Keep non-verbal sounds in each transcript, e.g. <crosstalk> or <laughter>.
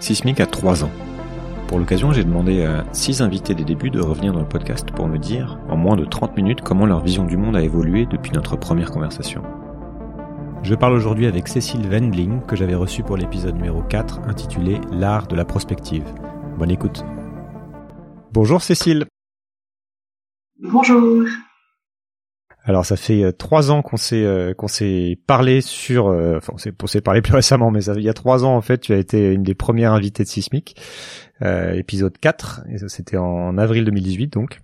Sismic a 3 ans. Pour l'occasion, j'ai demandé à 6 invités des débuts de revenir dans le podcast pour me dire, en moins de 30 minutes, comment leur vision du monde a évolué depuis notre première conversation. Je parle aujourd'hui avec Cécile Wendling, que j'avais reçue pour l'épisode numéro 4, intitulé L'art de la prospective. Bonne écoute. Bonjour Cécile. Bonjour. Alors ça fait euh, trois ans qu'on s'est euh, qu'on s'est parlé sur, euh, enfin on s'est parlé plus <laughs> récemment, mais ça, il y a trois ans en fait, tu as été une des premières invitées de Sismic, épisode 4, et c'était en avril 2018 donc.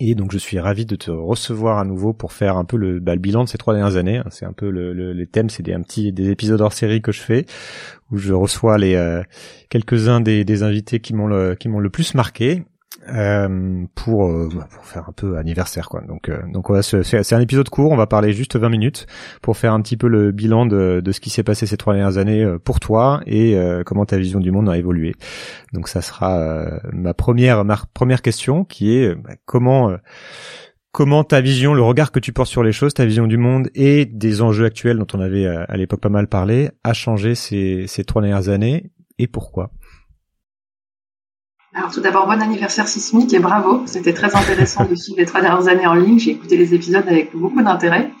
Et donc je suis ravi de te recevoir à nouveau pour faire un peu le, bah, bilan de ces trois dernières années. C'est un peu le, le, les thèmes, c'est des un petit des épisodes hors série que je fais où je reçois les quelques uns des, des invités qui m'ont qui m'ont le plus marqué euh, pour euh, pour faire un peu anniversaire quoi. Donc euh, donc on va c'est un épisode court, on va parler juste 20 minutes pour faire un petit peu le bilan de de ce qui s'est passé ces trois dernières années pour toi et comment ta vision du monde a évolué. Donc ça sera ma première ma première question qui est bah, comment comment ta vision, le regard que tu portes sur les choses, ta vision du monde et des enjeux actuels dont on avait à l'époque pas mal parlé a changé ces ces trois dernières années et pourquoi? Alors tout d'abord, bon anniversaire sismique et bravo. C'était très intéressant de suivre les trois dernières années en ligne. J'ai écouté les épisodes avec beaucoup d'intérêt.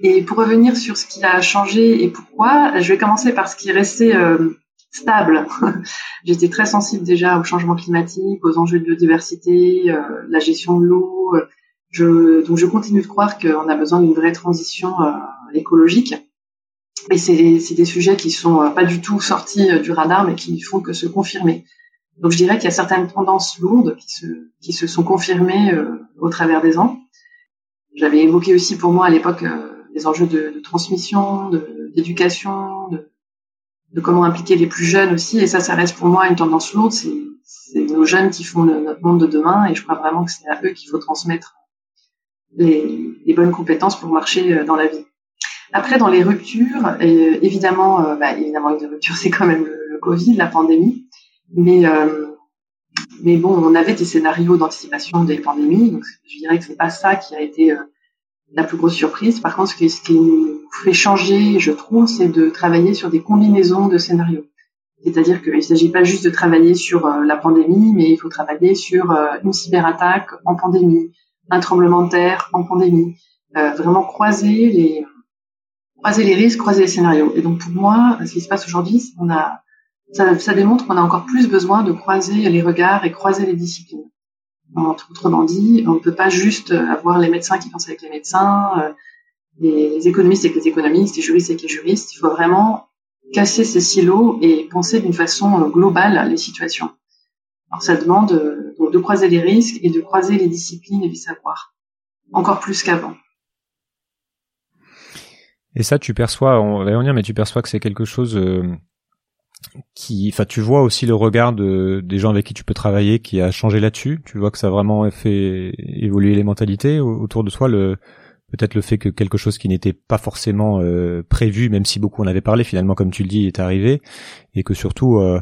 Et pour revenir sur ce qui a changé et pourquoi, je vais commencer par ce qui est resté euh, stable. <laughs> J'étais très sensible déjà au changement climatique, aux enjeux de biodiversité, euh, la gestion de l'eau. Je, donc je continue de croire qu'on a besoin d'une vraie transition euh, écologique. Et c'est des sujets qui sont pas du tout sortis du radar, mais qui font que se confirmer. Donc je dirais qu'il y a certaines tendances lourdes qui se, qui se sont confirmées euh, au travers des ans. J'avais évoqué aussi pour moi à l'époque euh, les enjeux de, de transmission, d'éducation, de, de, comment impliquer les plus jeunes aussi. Et ça, ça reste pour moi une tendance lourde. C'est nos jeunes qui font notre monde de demain. Et je crois vraiment que c'est à eux qu'il faut transmettre les, les, bonnes compétences pour marcher euh, dans la vie. Après, dans les ruptures, évidemment, bah, évidemment, une rupture, <laughs> c'est quand même le Covid, la pandémie. Mais euh, mais bon, on avait des scénarios d'anticipation des pandémies, donc je dirais que c'est pas ça qui a été euh, la plus grosse surprise. Par contre, ce qui, ce qui nous fait changer, je trouve, c'est de travailler sur des combinaisons de scénarios. C'est-à-dire qu'il ne s'agit pas juste de travailler sur euh, la pandémie, mais il faut travailler sur une cyberattaque en pandémie, un tremblement de terre en pandémie, vraiment croiser les croiser les risques, croiser les scénarios. Et donc pour moi, ce qui se passe aujourd'hui, c'est qu'on a ça, démontre qu'on a encore plus besoin de croiser les regards et croiser les disciplines. Autrement dit, on ne peut pas juste avoir les médecins qui pensent avec les médecins, euh, les économistes avec les économistes, les juristes avec les juristes. Il faut vraiment casser ces silos et penser d'une façon euh, globale les situations. Alors ça demande euh, de croiser les risques et de croiser les disciplines et les savoirs, encore plus qu'avant. Et ça, tu perçois, on va y revenir, mais tu perçois que c'est quelque chose qui, enfin, tu vois aussi le regard de, des gens avec qui tu peux travailler qui a changé là-dessus. Tu vois que ça a vraiment fait évoluer les mentalités autour de toi. Le peut-être le fait que quelque chose qui n'était pas forcément euh, prévu, même si beaucoup en avait parlé, finalement, comme tu le dis, est arrivé, et que surtout euh,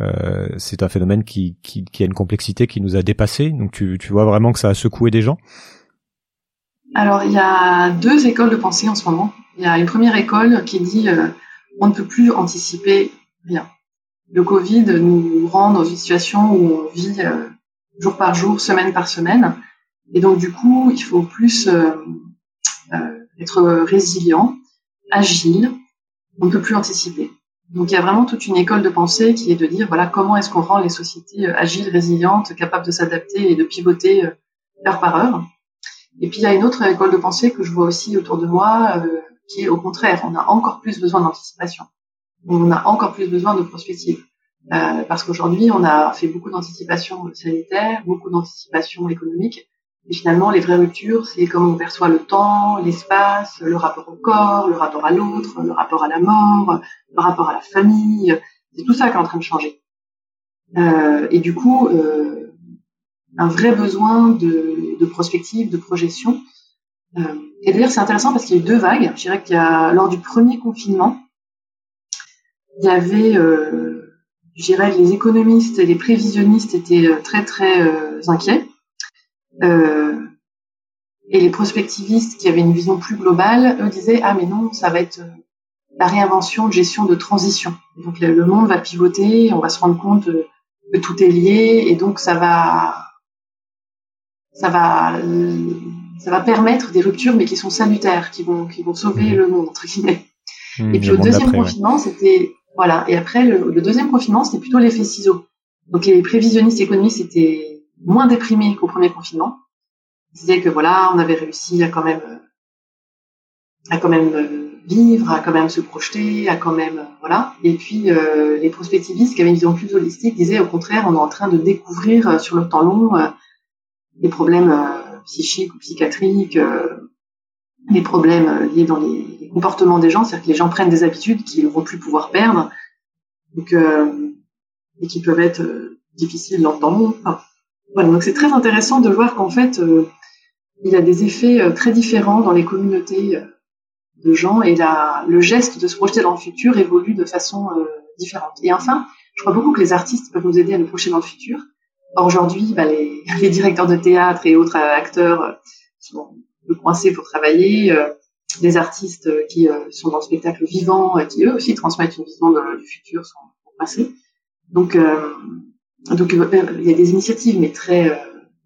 euh, c'est un phénomène qui, qui, qui, a une complexité qui nous a dépassé. Donc tu, tu vois vraiment que ça a secoué des gens. Alors il y a deux écoles de pensée en ce moment. Il y a une première école qui dit on ne peut plus anticiper Le Covid nous rend dans une situation où on vit euh, jour par jour, semaine par semaine. Et donc, du coup, il faut plus euh, euh, être résilient, agile. On ne peut plus anticiper. Donc, il y a vraiment toute une école de pensée qui est de dire, voilà, comment est-ce qu'on rend les sociétés agiles, résilientes, capables de s'adapter et de pivoter heure par heure. Et puis, il y a une autre école de pensée que je vois aussi autour de moi, qui est au contraire, on a encore plus besoin d'anticipation on a encore plus besoin de prospective. Euh, parce qu'aujourd'hui, on a fait beaucoup d'anticipation sanitaire, beaucoup d'anticipation économique, et finalement, les vraies ruptures, c'est comment on perçoit le temps, l'espace, le rapport au corps, le rapport à l'autre, le rapport à la mort, le rapport à la famille. C'est tout ça qui est en train de changer. Euh, et du coup, euh, un vrai besoin de, de prospective, de projection. Euh, et d'ailleurs, c'est intéressant parce qu'il y a eu deux vagues. Je dirais qu'il y a lors du premier confinement, il y avait, euh, je dirais, les économistes et les prévisionnistes étaient euh, très très euh, inquiets. Euh, et les prospectivistes qui avaient une vision plus globale, eux disaient ah mais non, ça va être la réinvention de gestion de transition. donc le, monde va pivoter, on va se rendre compte que tout est lié et donc ça va ça va ça va permettre des ruptures mais qui sont salutaires, qui vont qui vont sauver le monde entre guillemets. Mmh, et puis le, deuxième confinement, c'était voilà. Et après le, deuxième confinement, c'était plutôt l'effet ciseau. Donc les prévisionnistes économistes étaient moins déprimés qu'au premier confinement. Ils disaient que voilà, on avait réussi à quand même à quand même euh, vivre, à quand même se projeter, à quand même voilà. Et puis euh, les prospectivistes qui avaient une vision plus holistique disaient au contraire, on est en train de découvrir euh, sur le temps long des problèmes psychiques ou psychiatriques, des problèmes liés dans les, comportements des gens, c'est-à-dire que les gens prennent des habitudes qu'ils ne vont plus pouvoir perdre, donc et qui peuvent être difficiles dans le temps long. voilà, donc c'est très intéressant de voir qu'en fait il y a des effets très différents dans les communautés de gens et la, le geste de se projeter dans le futur évolue de façon euh, différente. Et enfin, je crois beaucoup que les artistes peuvent nous aider à nous projeter dans le futur. Or aujourd'hui, bah, les, <laughs> les, directeurs de théâtre et autres euh, acteurs euh, sont un peu coincés pour travailler. Les artistes qui sont dans le spectacle vivant, qui eux aussi transmettent une vision du futur, sont coincés. Donc, donc il y a des initiatives, mais très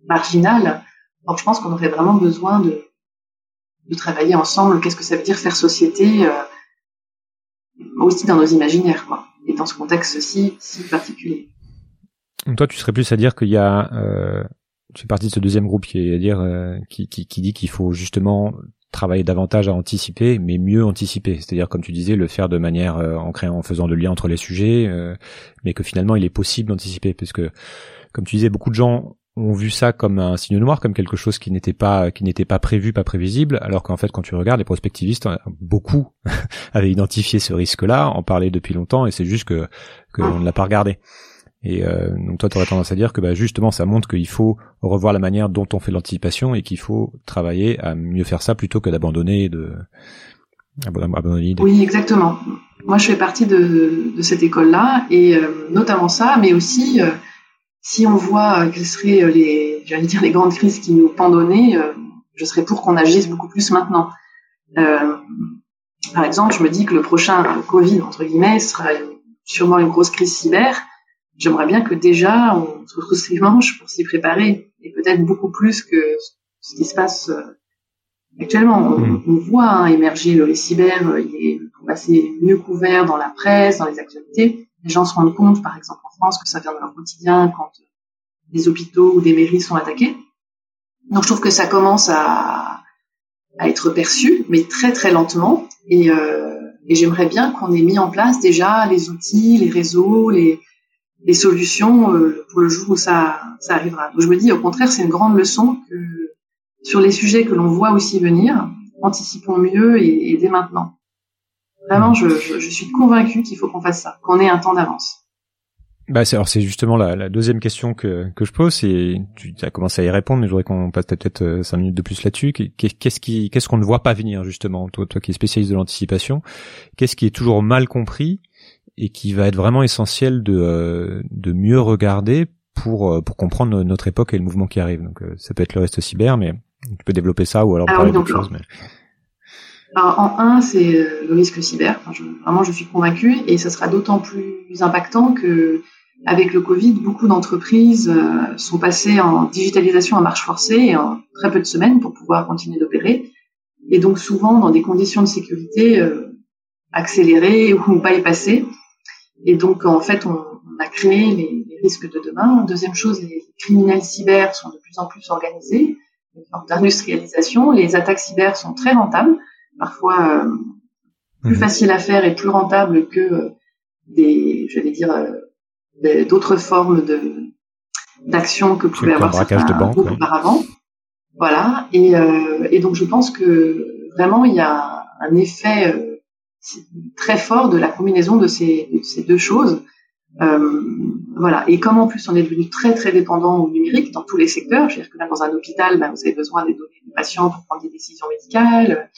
marginales. Donc je pense qu'on aurait vraiment besoin de de travailler ensemble. Qu'est-ce que ça veut dire faire société euh, aussi dans nos imaginaires, et dans ce contexte-ci si particulier. Donc toi, tu serais plus à dire qu'il y a, euh, tu fais partie de ce deuxième groupe qui est à dire euh, qui, qui dit qu'il faut justement travailler davantage à anticiper, mais mieux anticiper. C'est-à-dire, comme tu disais, le faire de manière euh, en créant, en faisant le lien entre les sujets, euh, mais que finalement, il est possible d'anticiper, parce que, comme tu disais, beaucoup de gens ont vu ça comme un signe noir, comme quelque chose qui n'était pas qui n'était pas prévu, pas prévisible, alors qu'en fait quand tu regardes les prospectivistes, beaucoup <laughs> avaient identifié ce risque-là, en parlaient depuis longtemps, et c'est juste que qu'on ne l'a pas regardé. Et euh, donc toi, tu aurais tendance à dire que bah, justement, ça montre qu'il faut revoir la manière dont on fait l'anticipation et qu'il faut travailler à mieux faire ça plutôt que d'abandonner de abandonner l'idée. Oui, exactement. Moi, je fais partie de, de cette école-là et euh, notamment ça, mais aussi euh, si on voit euh, quelles seraient euh, les, j'allais dire les grandes crises qui nous pendonnaient, euh, je serais pour qu'on agisse beaucoup plus maintenant. par exemple, je me dis que le prochain Covid entre guillemets sera sûrement une grosse crise cyber. J'aimerais bien que déjà on se retrousse les manches pour s'y préparer et peut-être beaucoup plus que ce qui se passe actuellement. On, mmh. voit hein, émerger le cyber, il est assez mieux couvert dans la presse, dans les actualités les gens se rendent compte, par exemple en France, que ça vient de leur quotidien quand des hôpitaux ou des mairies sont attaqués. Donc je trouve que ça commence à, à être perçu, mais très très lentement. Et, euh, et j'aimerais bien qu'on ait mis en place déjà les outils, les réseaux, les, les solutions euh, pour le jour où ça, ça arrivera. Donc je me dis au contraire, c'est une grande leçon que sur les sujets que l'on voit aussi venir, anticipons mieux et, et dès maintenant. Vraiment, je, je, suis convaincu qu'il faut qu'on fasse ça, qu'on ait un temps d'avance. Bah c'est alors c'est justement la, la, deuxième question que que je pose et tu as commencé à y répondre mais je voudrais qu'on passe peut-être euh, cinq minutes de plus là-dessus qu'est-ce qui qu'est-ce qu'on ne voit pas venir justement toi toi qui es spécialiste de l'anticipation? Qu'est-ce qui est toujours mal compris et qui va être vraiment essentiel de euh, de mieux regarder pour euh, pour comprendre notre époque et le mouvement qui arrive donc ça peut être le reste cyber mais tu peux développer ça ou alors parler d'autres choses mais alors, en un, c'est euh, le risque cyber. Enfin, je, vraiment, je suis convaincue, et ce sera d'autant plus impactant que, avec le Covid, beaucoup d'entreprises euh, sont passées en digitalisation à marche forcée en très peu de semaines pour pouvoir continuer d'opérer, et donc souvent dans des conditions de sécurité euh, accélérées <laughs> ou pas passées. Et donc, en fait, on, a créé les, les, risques de demain. Deuxième chose, les criminels cyber sont de plus en plus organisés. D'industrialisation, les attaques cyber sont très rentables parfois euh, plus mhm. facile à faire et plus rentable que euh, des, je vais dire, euh, d'autres formes de d'action que pouvait avoir certains de banque, auparavant. Voilà. Et, et donc je pense que vraiment il y a un effet très fort de la combinaison de ces, de ces deux choses. Euh, voilà. Et comme en plus on est devenu très très dépendant au numérique dans tous les secteurs, je veux dire que là dans un hôpital, ben, vous avez besoin des données des patients pour prendre des décisions médicales.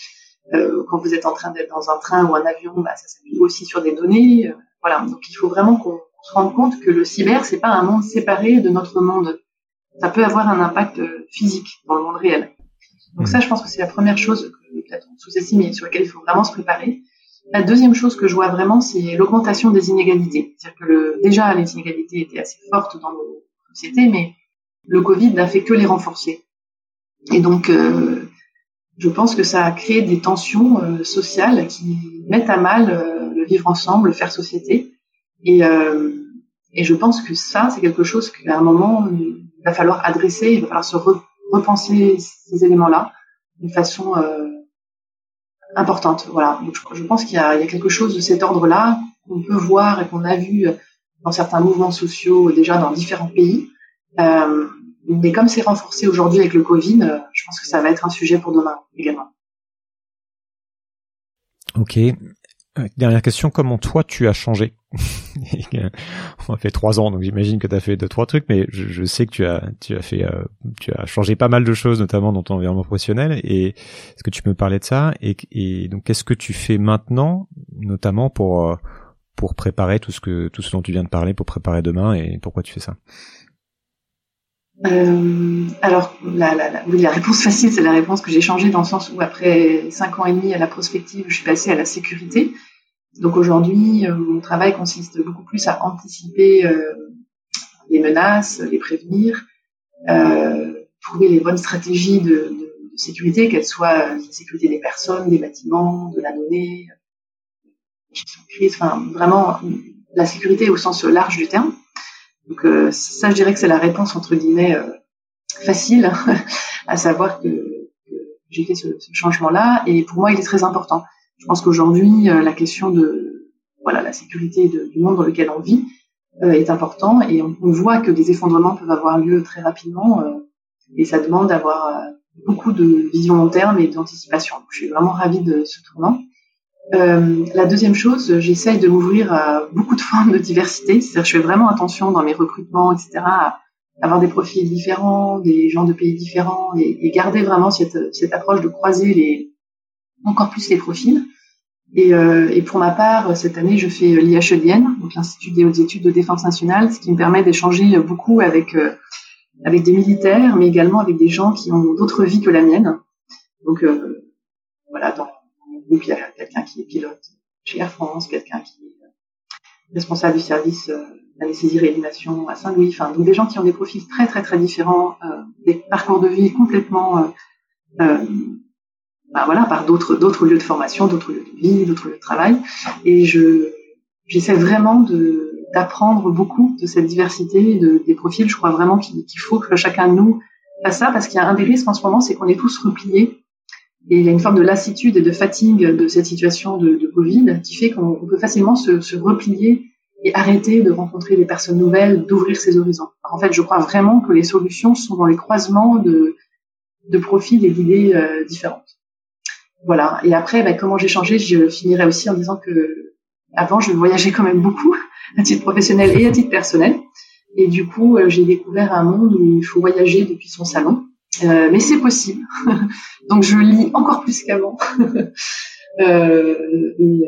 Euh, quand vous êtes en train d'être dans un train ou un avion, bah, ça s'appuie aussi sur des données. Euh, voilà, donc il faut vraiment qu'on se rende compte que le cyber, c'est pas un monde séparé de notre monde. Ça peut avoir un impact euh, physique dans le monde réel. Donc ça, je pense que c'est la première chose que peut-être on sous-estime et sur laquelle il faut vraiment se préparer. La deuxième chose que je vois vraiment, c'est l'augmentation des inégalités. C'est-à-dire que le, déjà, les inégalités étaient assez fortes dans nos sociétés, mais le Covid n'a fait que les renforcer. Et donc, euh, je pense que ça a créé des tensions euh, sociales qui mettent à mal euh, le vivre ensemble, le faire société. Et, et je pense que ça, c'est quelque chose qu'à un moment, il va falloir adresser, il va falloir se repenser ces éléments-là d'une façon importante. Voilà. Je, pense qu'il y, y a, quelque chose de cet ordre-là qu'on peut voir et qu'on a vu dans certains mouvements sociaux déjà dans différents pays. Euh, mais comme c'est renforcé aujourd'hui avec le Covid, euh, je pense que ça va être un sujet pour demain également. Ok. Euh, dernière question, comment toi tu as changé <laughs> On a fait trois ans, donc j'imagine que tu as fait deux trois trucs, mais je, sais que tu as tu as fait euh, tu as changé pas mal de choses, notamment dans ton environnement professionnel. Et est-ce que tu peux me parler de ça et, et donc qu'est-ce que tu fais maintenant, notamment pour pour préparer tout ce que tout ce dont tu viens de parler, pour préparer demain et pourquoi tu fais ça? Euh, alors, la, la, oui, la réponse facile, c'est la réponse que j'ai changée dans le sens où après cinq ans et demi à la prospective, je suis passée à la sécurité. Donc aujourd'hui, euh, mon travail consiste beaucoup plus à anticiper euh, les menaces, les prévenir, euh, trouver les bonnes stratégies de, de, de sécurité, qu'elles soient la sécurité des personnes, des bâtiments, de la donnée, gestion de crise, enfin vraiment la sécurité au sens large du terme. Donc euh, ça, je dirais que c'est la réponse entre guillemets euh, facile, <laughs> à savoir que, que j'ai fait ce, ce changement-là, et pour moi, il est très important. Je pense qu'aujourd'hui, euh, la question de voilà la sécurité du monde dans lequel on vit est important, et on, on, voit que des effondrements peuvent avoir lieu très rapidement, et ça demande d'avoir beaucoup de vision long terme et d'anticipation. Je suis vraiment ravie de ce tournant. Euh, la deuxième chose, j'essaye de m'ouvrir à beaucoup de formes de diversité. C'est-à-dire, je fais vraiment attention dans mes recrutements, etc., à avoir des profils différents, des gens de pays différents, et, garder vraiment cette, cette, approche de croiser les, encore plus les profils. Et, euh, et pour ma part, cette année, je fais l'IHEDN, donc l'Institut des hautes études de défense nationale, ce qui me permet d'échanger beaucoup avec euh, avec des militaires, mais également avec des gens qui ont d'autres vies que la mienne. Donc euh, voilà, il y a quelqu'un qui est pilote chez Air France, quelqu'un qui est responsable du service euh, d'anesthésie-réanimation à Saint-Louis. Enfin, donc des gens qui ont des profils très très très différents, euh, des parcours de vie complètement, euh, euh, bah voilà, par d'autres d'autres lieux de formation, d'autres lieux de vie, d'autres lieux de travail. Et je j'essaie vraiment de d'apprendre beaucoup de cette diversité de, des profils. Je crois vraiment qu'il faut que chacun de nous fasse ça parce qu'il y a un des risques en ce moment, c'est qu'on est tous repliés et il y a une forme de lassitude et de fatigue de cette situation de, Covid qui fait qu'on peut facilement se, se, replier et arrêter de rencontrer des personnes nouvelles, d'ouvrir ses horizons. en fait, je crois vraiment que les solutions sont dans les croisements de, de profils et d'idées euh, différentes. Voilà. Et après, ben, comment j'ai changé Je finirai aussi en disant que avant, je voyageais quand même beaucoup à titre professionnel et à titre personnel. Et du coup, euh, j'ai découvert un monde où il faut voyager depuis son salon. Euh, mais c'est possible. <laughs> Donc je lis encore plus qu'avant. <laughs> euh, et,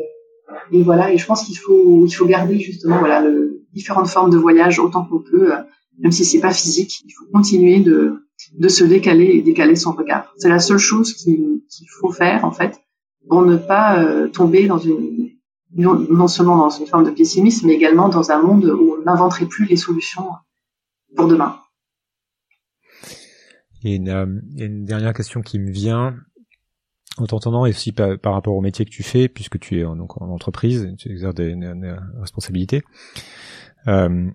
et, voilà, et je pense qu'il faut, il faut garder justement voilà le, différentes formes de voyage autant qu'on peut, euh, même si c'est pas physique. Il faut continuer de, de se décaler et décaler son regard. C'est la seule chose qu'il faut faire en fait pour ne pas euh, tomber dans une non seulement dans une forme de pessimisme, mais également dans un monde où on n'inventerait plus les solutions pour demain. Et une, euh, une dernière question qui me vient en t'entendant et aussi par, rapport au métier que tu fais, puisque tu es en, donc en entreprise, tu exerces des, responsabilités. Euh,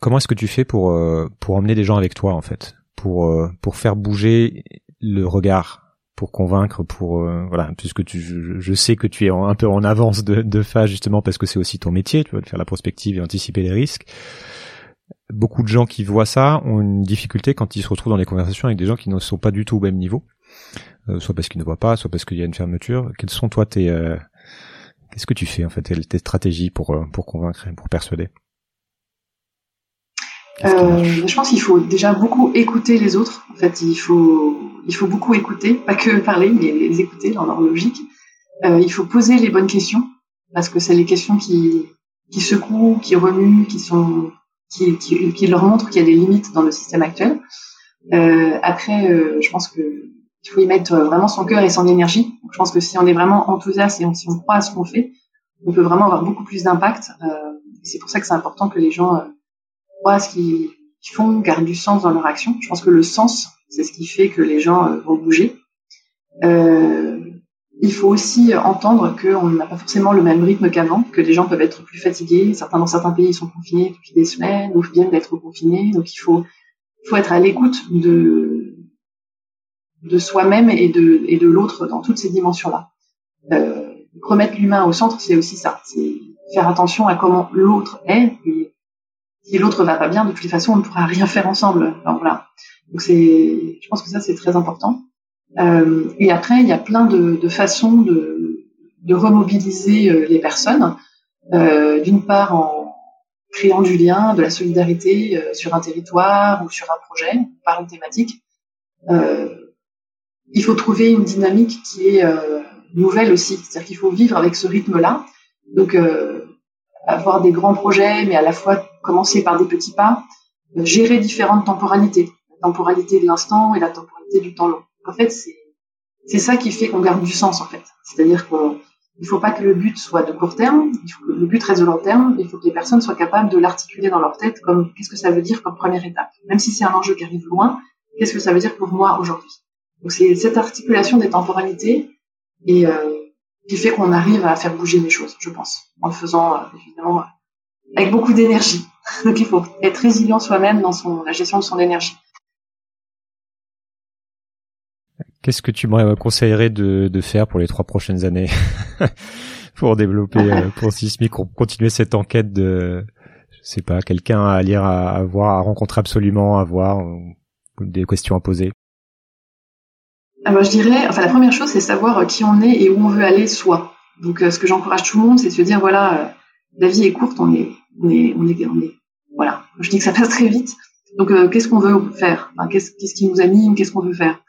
comment est-ce que tu fais pour euh, pour emmener des gens avec toi en fait, pour pour faire bouger le regard, pour convaincre, pour voilà, puisque je, sais que tu es un peu en avance de, de phase justement parce que c'est aussi ton métier, tu vois, de faire la prospective et anticiper les risques beaucoup de gens qui voient ça ont une difficulté quand ils se retrouvent dans les conversations avec des gens qui ne sont pas du tout au même niveau, euh, soit parce qu'ils ne voient pas, soit parce qu'il y a une fermeture. Quelles sont toi tes euh, qu'est-ce que tu fais en fait tes stratégies pour euh, pour convaincre pour persuader? Je pense qu'il faut déjà beaucoup écouter les autres. En fait, il faut il faut beaucoup écouter, pas que parler, mais les écouter dans leur logique. il faut poser les bonnes questions parce que c'est les questions qui qui secouent, qui remuent, qui sont qui, leur montre qu'il y a des limites dans le système actuel. Euh, après, euh, je pense que il faut y mettre vraiment son cœur et son énergie. je pense que si on est vraiment enthousiaste et si on croit à ce qu'on fait, on peut vraiment avoir beaucoup plus d'impact. c'est pour ça que c'est important que les gens croient à ce qu'ils font, gardent du sens dans leur action. Je pense que le sens, c'est ce qui fait que les gens vont bouger. Euh, il faut aussi entendre qu'on n'a pas forcément le même rythme qu'avant, que les gens peuvent être plus fatigués. Certains dans certains pays sont confinés depuis des semaines ou viennent d'être confinés. Donc il faut, faut être à l'écoute de, de soi-même et de, et de l'autre dans toutes ces dimensions-là. Euh, remettre l'humain au centre, c'est aussi ça. C'est faire attention à comment l'autre est. Si l'autre va pas bien, de toutes les façons, on ne pourra rien faire ensemble. voilà. Donc c'est, je pense que ça c'est très important. Euh, et après, il y a plein de, de façons de, de, remobiliser euh, les personnes. Euh, D'une part, en créant du lien, de la solidarité euh, sur un territoire ou sur un projet, par une thématique. il faut trouver une dynamique qui est nouvelle aussi, c'est-à-dire qu'il faut vivre avec ce rythme-là. Donc, avoir des grands projets, mais à la fois commencer par des petits pas, gérer différentes temporalités, la temporalité de l'instant et la temporalité du temps long. En fait, c'est ça qui fait qu'on garde du sens en fait. C'est-à-dire qu'il ne faut pas que le but soit de court terme, il faut que le but reste de long terme, il faut que les personnes soient capables de l'articuler dans leur tête comme qu'est-ce que ça veut dire comme première étape. Même si c'est un enjeu qui arrive loin, qu'est-ce que ça veut dire pour moi aujourd'hui? Donc c'est cette articulation des temporalités et euh, qui fait qu'on arrive à faire bouger les choses, je pense, en le faisant euh, évidemment avec beaucoup d'énergie. <laughs> Donc il faut être résilient soi-même dans la gestion de son énergie. Qu'est-ce que tu me conseillerais de, de, faire pour les trois prochaines années <laughs> pour développer, euh, pour Sismic, continuer cette enquête de, je sais pas, quelqu'un à lire, à, voir, à rencontrer absolument, à voir, des questions à poser? Alors ah bah, je dirais, enfin la première chose c'est savoir euh, qui on est et où on veut aller soi. Donc euh, ce que j'encourage tout le monde c'est de se dire voilà, la vie est courte, on est, on est, on est, on est, voilà. Je dis que ça passe très vite. Donc qu'est-ce qu'on veut faire? Qu'est-ce qui nous anime, qu'est-ce qu'on veut faire?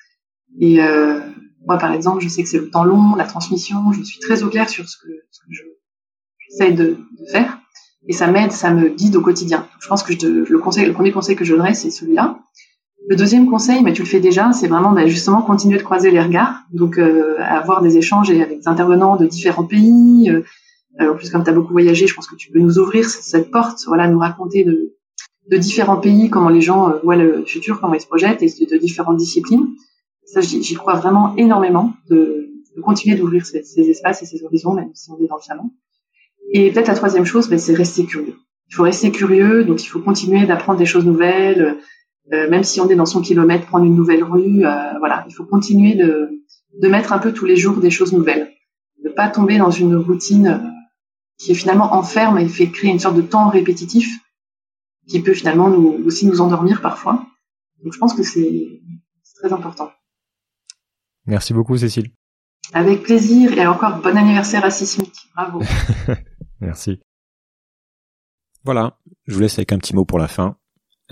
Et euh, moi, par exemple, je sais que c'est le temps long, la transmission. Je suis très au clair sur ce que, ce que je, j'essaie de, de, faire. Et ça m'aide, ça me guide au quotidien. je pense que je le conseil, le premier conseil que je donnerais, c'est celui-là. Le deuxième conseil, mais tu le fais déjà, c'est vraiment bah, justement continuer de croiser les regards, donc euh, avoir des échanges avec des intervenants de différents pays. Euh, en plus, comme tu as beaucoup voyagé, je pense que tu peux nous ouvrir cette porte, voilà, nous raconter de, de différents pays, comment les gens euh, voient le futur, comment ils se projettent, et de différentes disciplines. Ça, j'y crois vraiment énormément de, de continuer d'ouvrir ces, ces, espaces et ces horizons, même si on est dans le salon. Et peut-être la troisième chose, ben, c'est rester curieux. Il faut rester curieux, donc il faut continuer d'apprendre des choses nouvelles, euh, même si on est dans son kilomètre, prendre une nouvelle rue, euh, voilà, il faut continuer de, de mettre un peu tous les jours des choses nouvelles, ne pas tomber dans une routine euh, qui est finalement enferme et fait créer une sorte de temps répétitif qui peut finalement nous, aussi nous endormir parfois. Donc je pense que c'est très important. Merci beaucoup, Cécile. Avec plaisir et encore bon anniversaire à Sismic. Bravo. <laughs> Merci. Voilà, je vous laisse avec un petit mot pour la fin.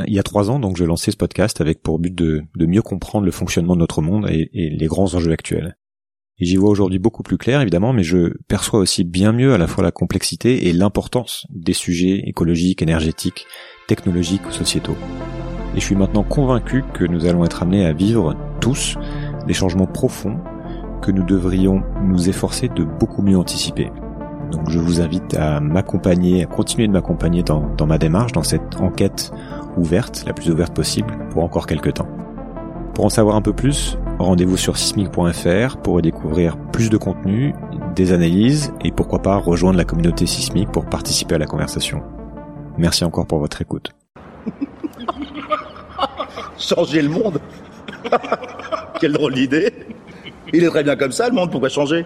Il y a trois ans, donc, je lançais ce podcast avec pour but de, mieux comprendre le fonctionnement de notre monde et, les grands enjeux actuels. Et j'y vois aujourd'hui beaucoup plus clair, évidemment, mais je perçois aussi bien mieux à la fois la complexité et l'importance des sujets écologiques, énergétiques, technologiques ou sociétaux. Et je suis maintenant convaincu que nous allons être amenés à vivre tous des changements profonds que nous devrions nous efforcer de beaucoup mieux anticiper. Donc je vous invite à m'accompagner, à continuer de m'accompagner dans, ma démarche, dans cette enquête ouverte, la plus ouverte possible, pour encore quelques temps. Pour en savoir un peu plus, rendez-vous sur sismic.fr pour découvrir plus de contenu, des analyses et pourquoi pas rejoindre la communauté sismique pour participer à la conversation. Merci encore pour votre écoute. Changer le monde Quelle drôle d'idée. Il est très bien comme ça, le monde, pourquoi changer?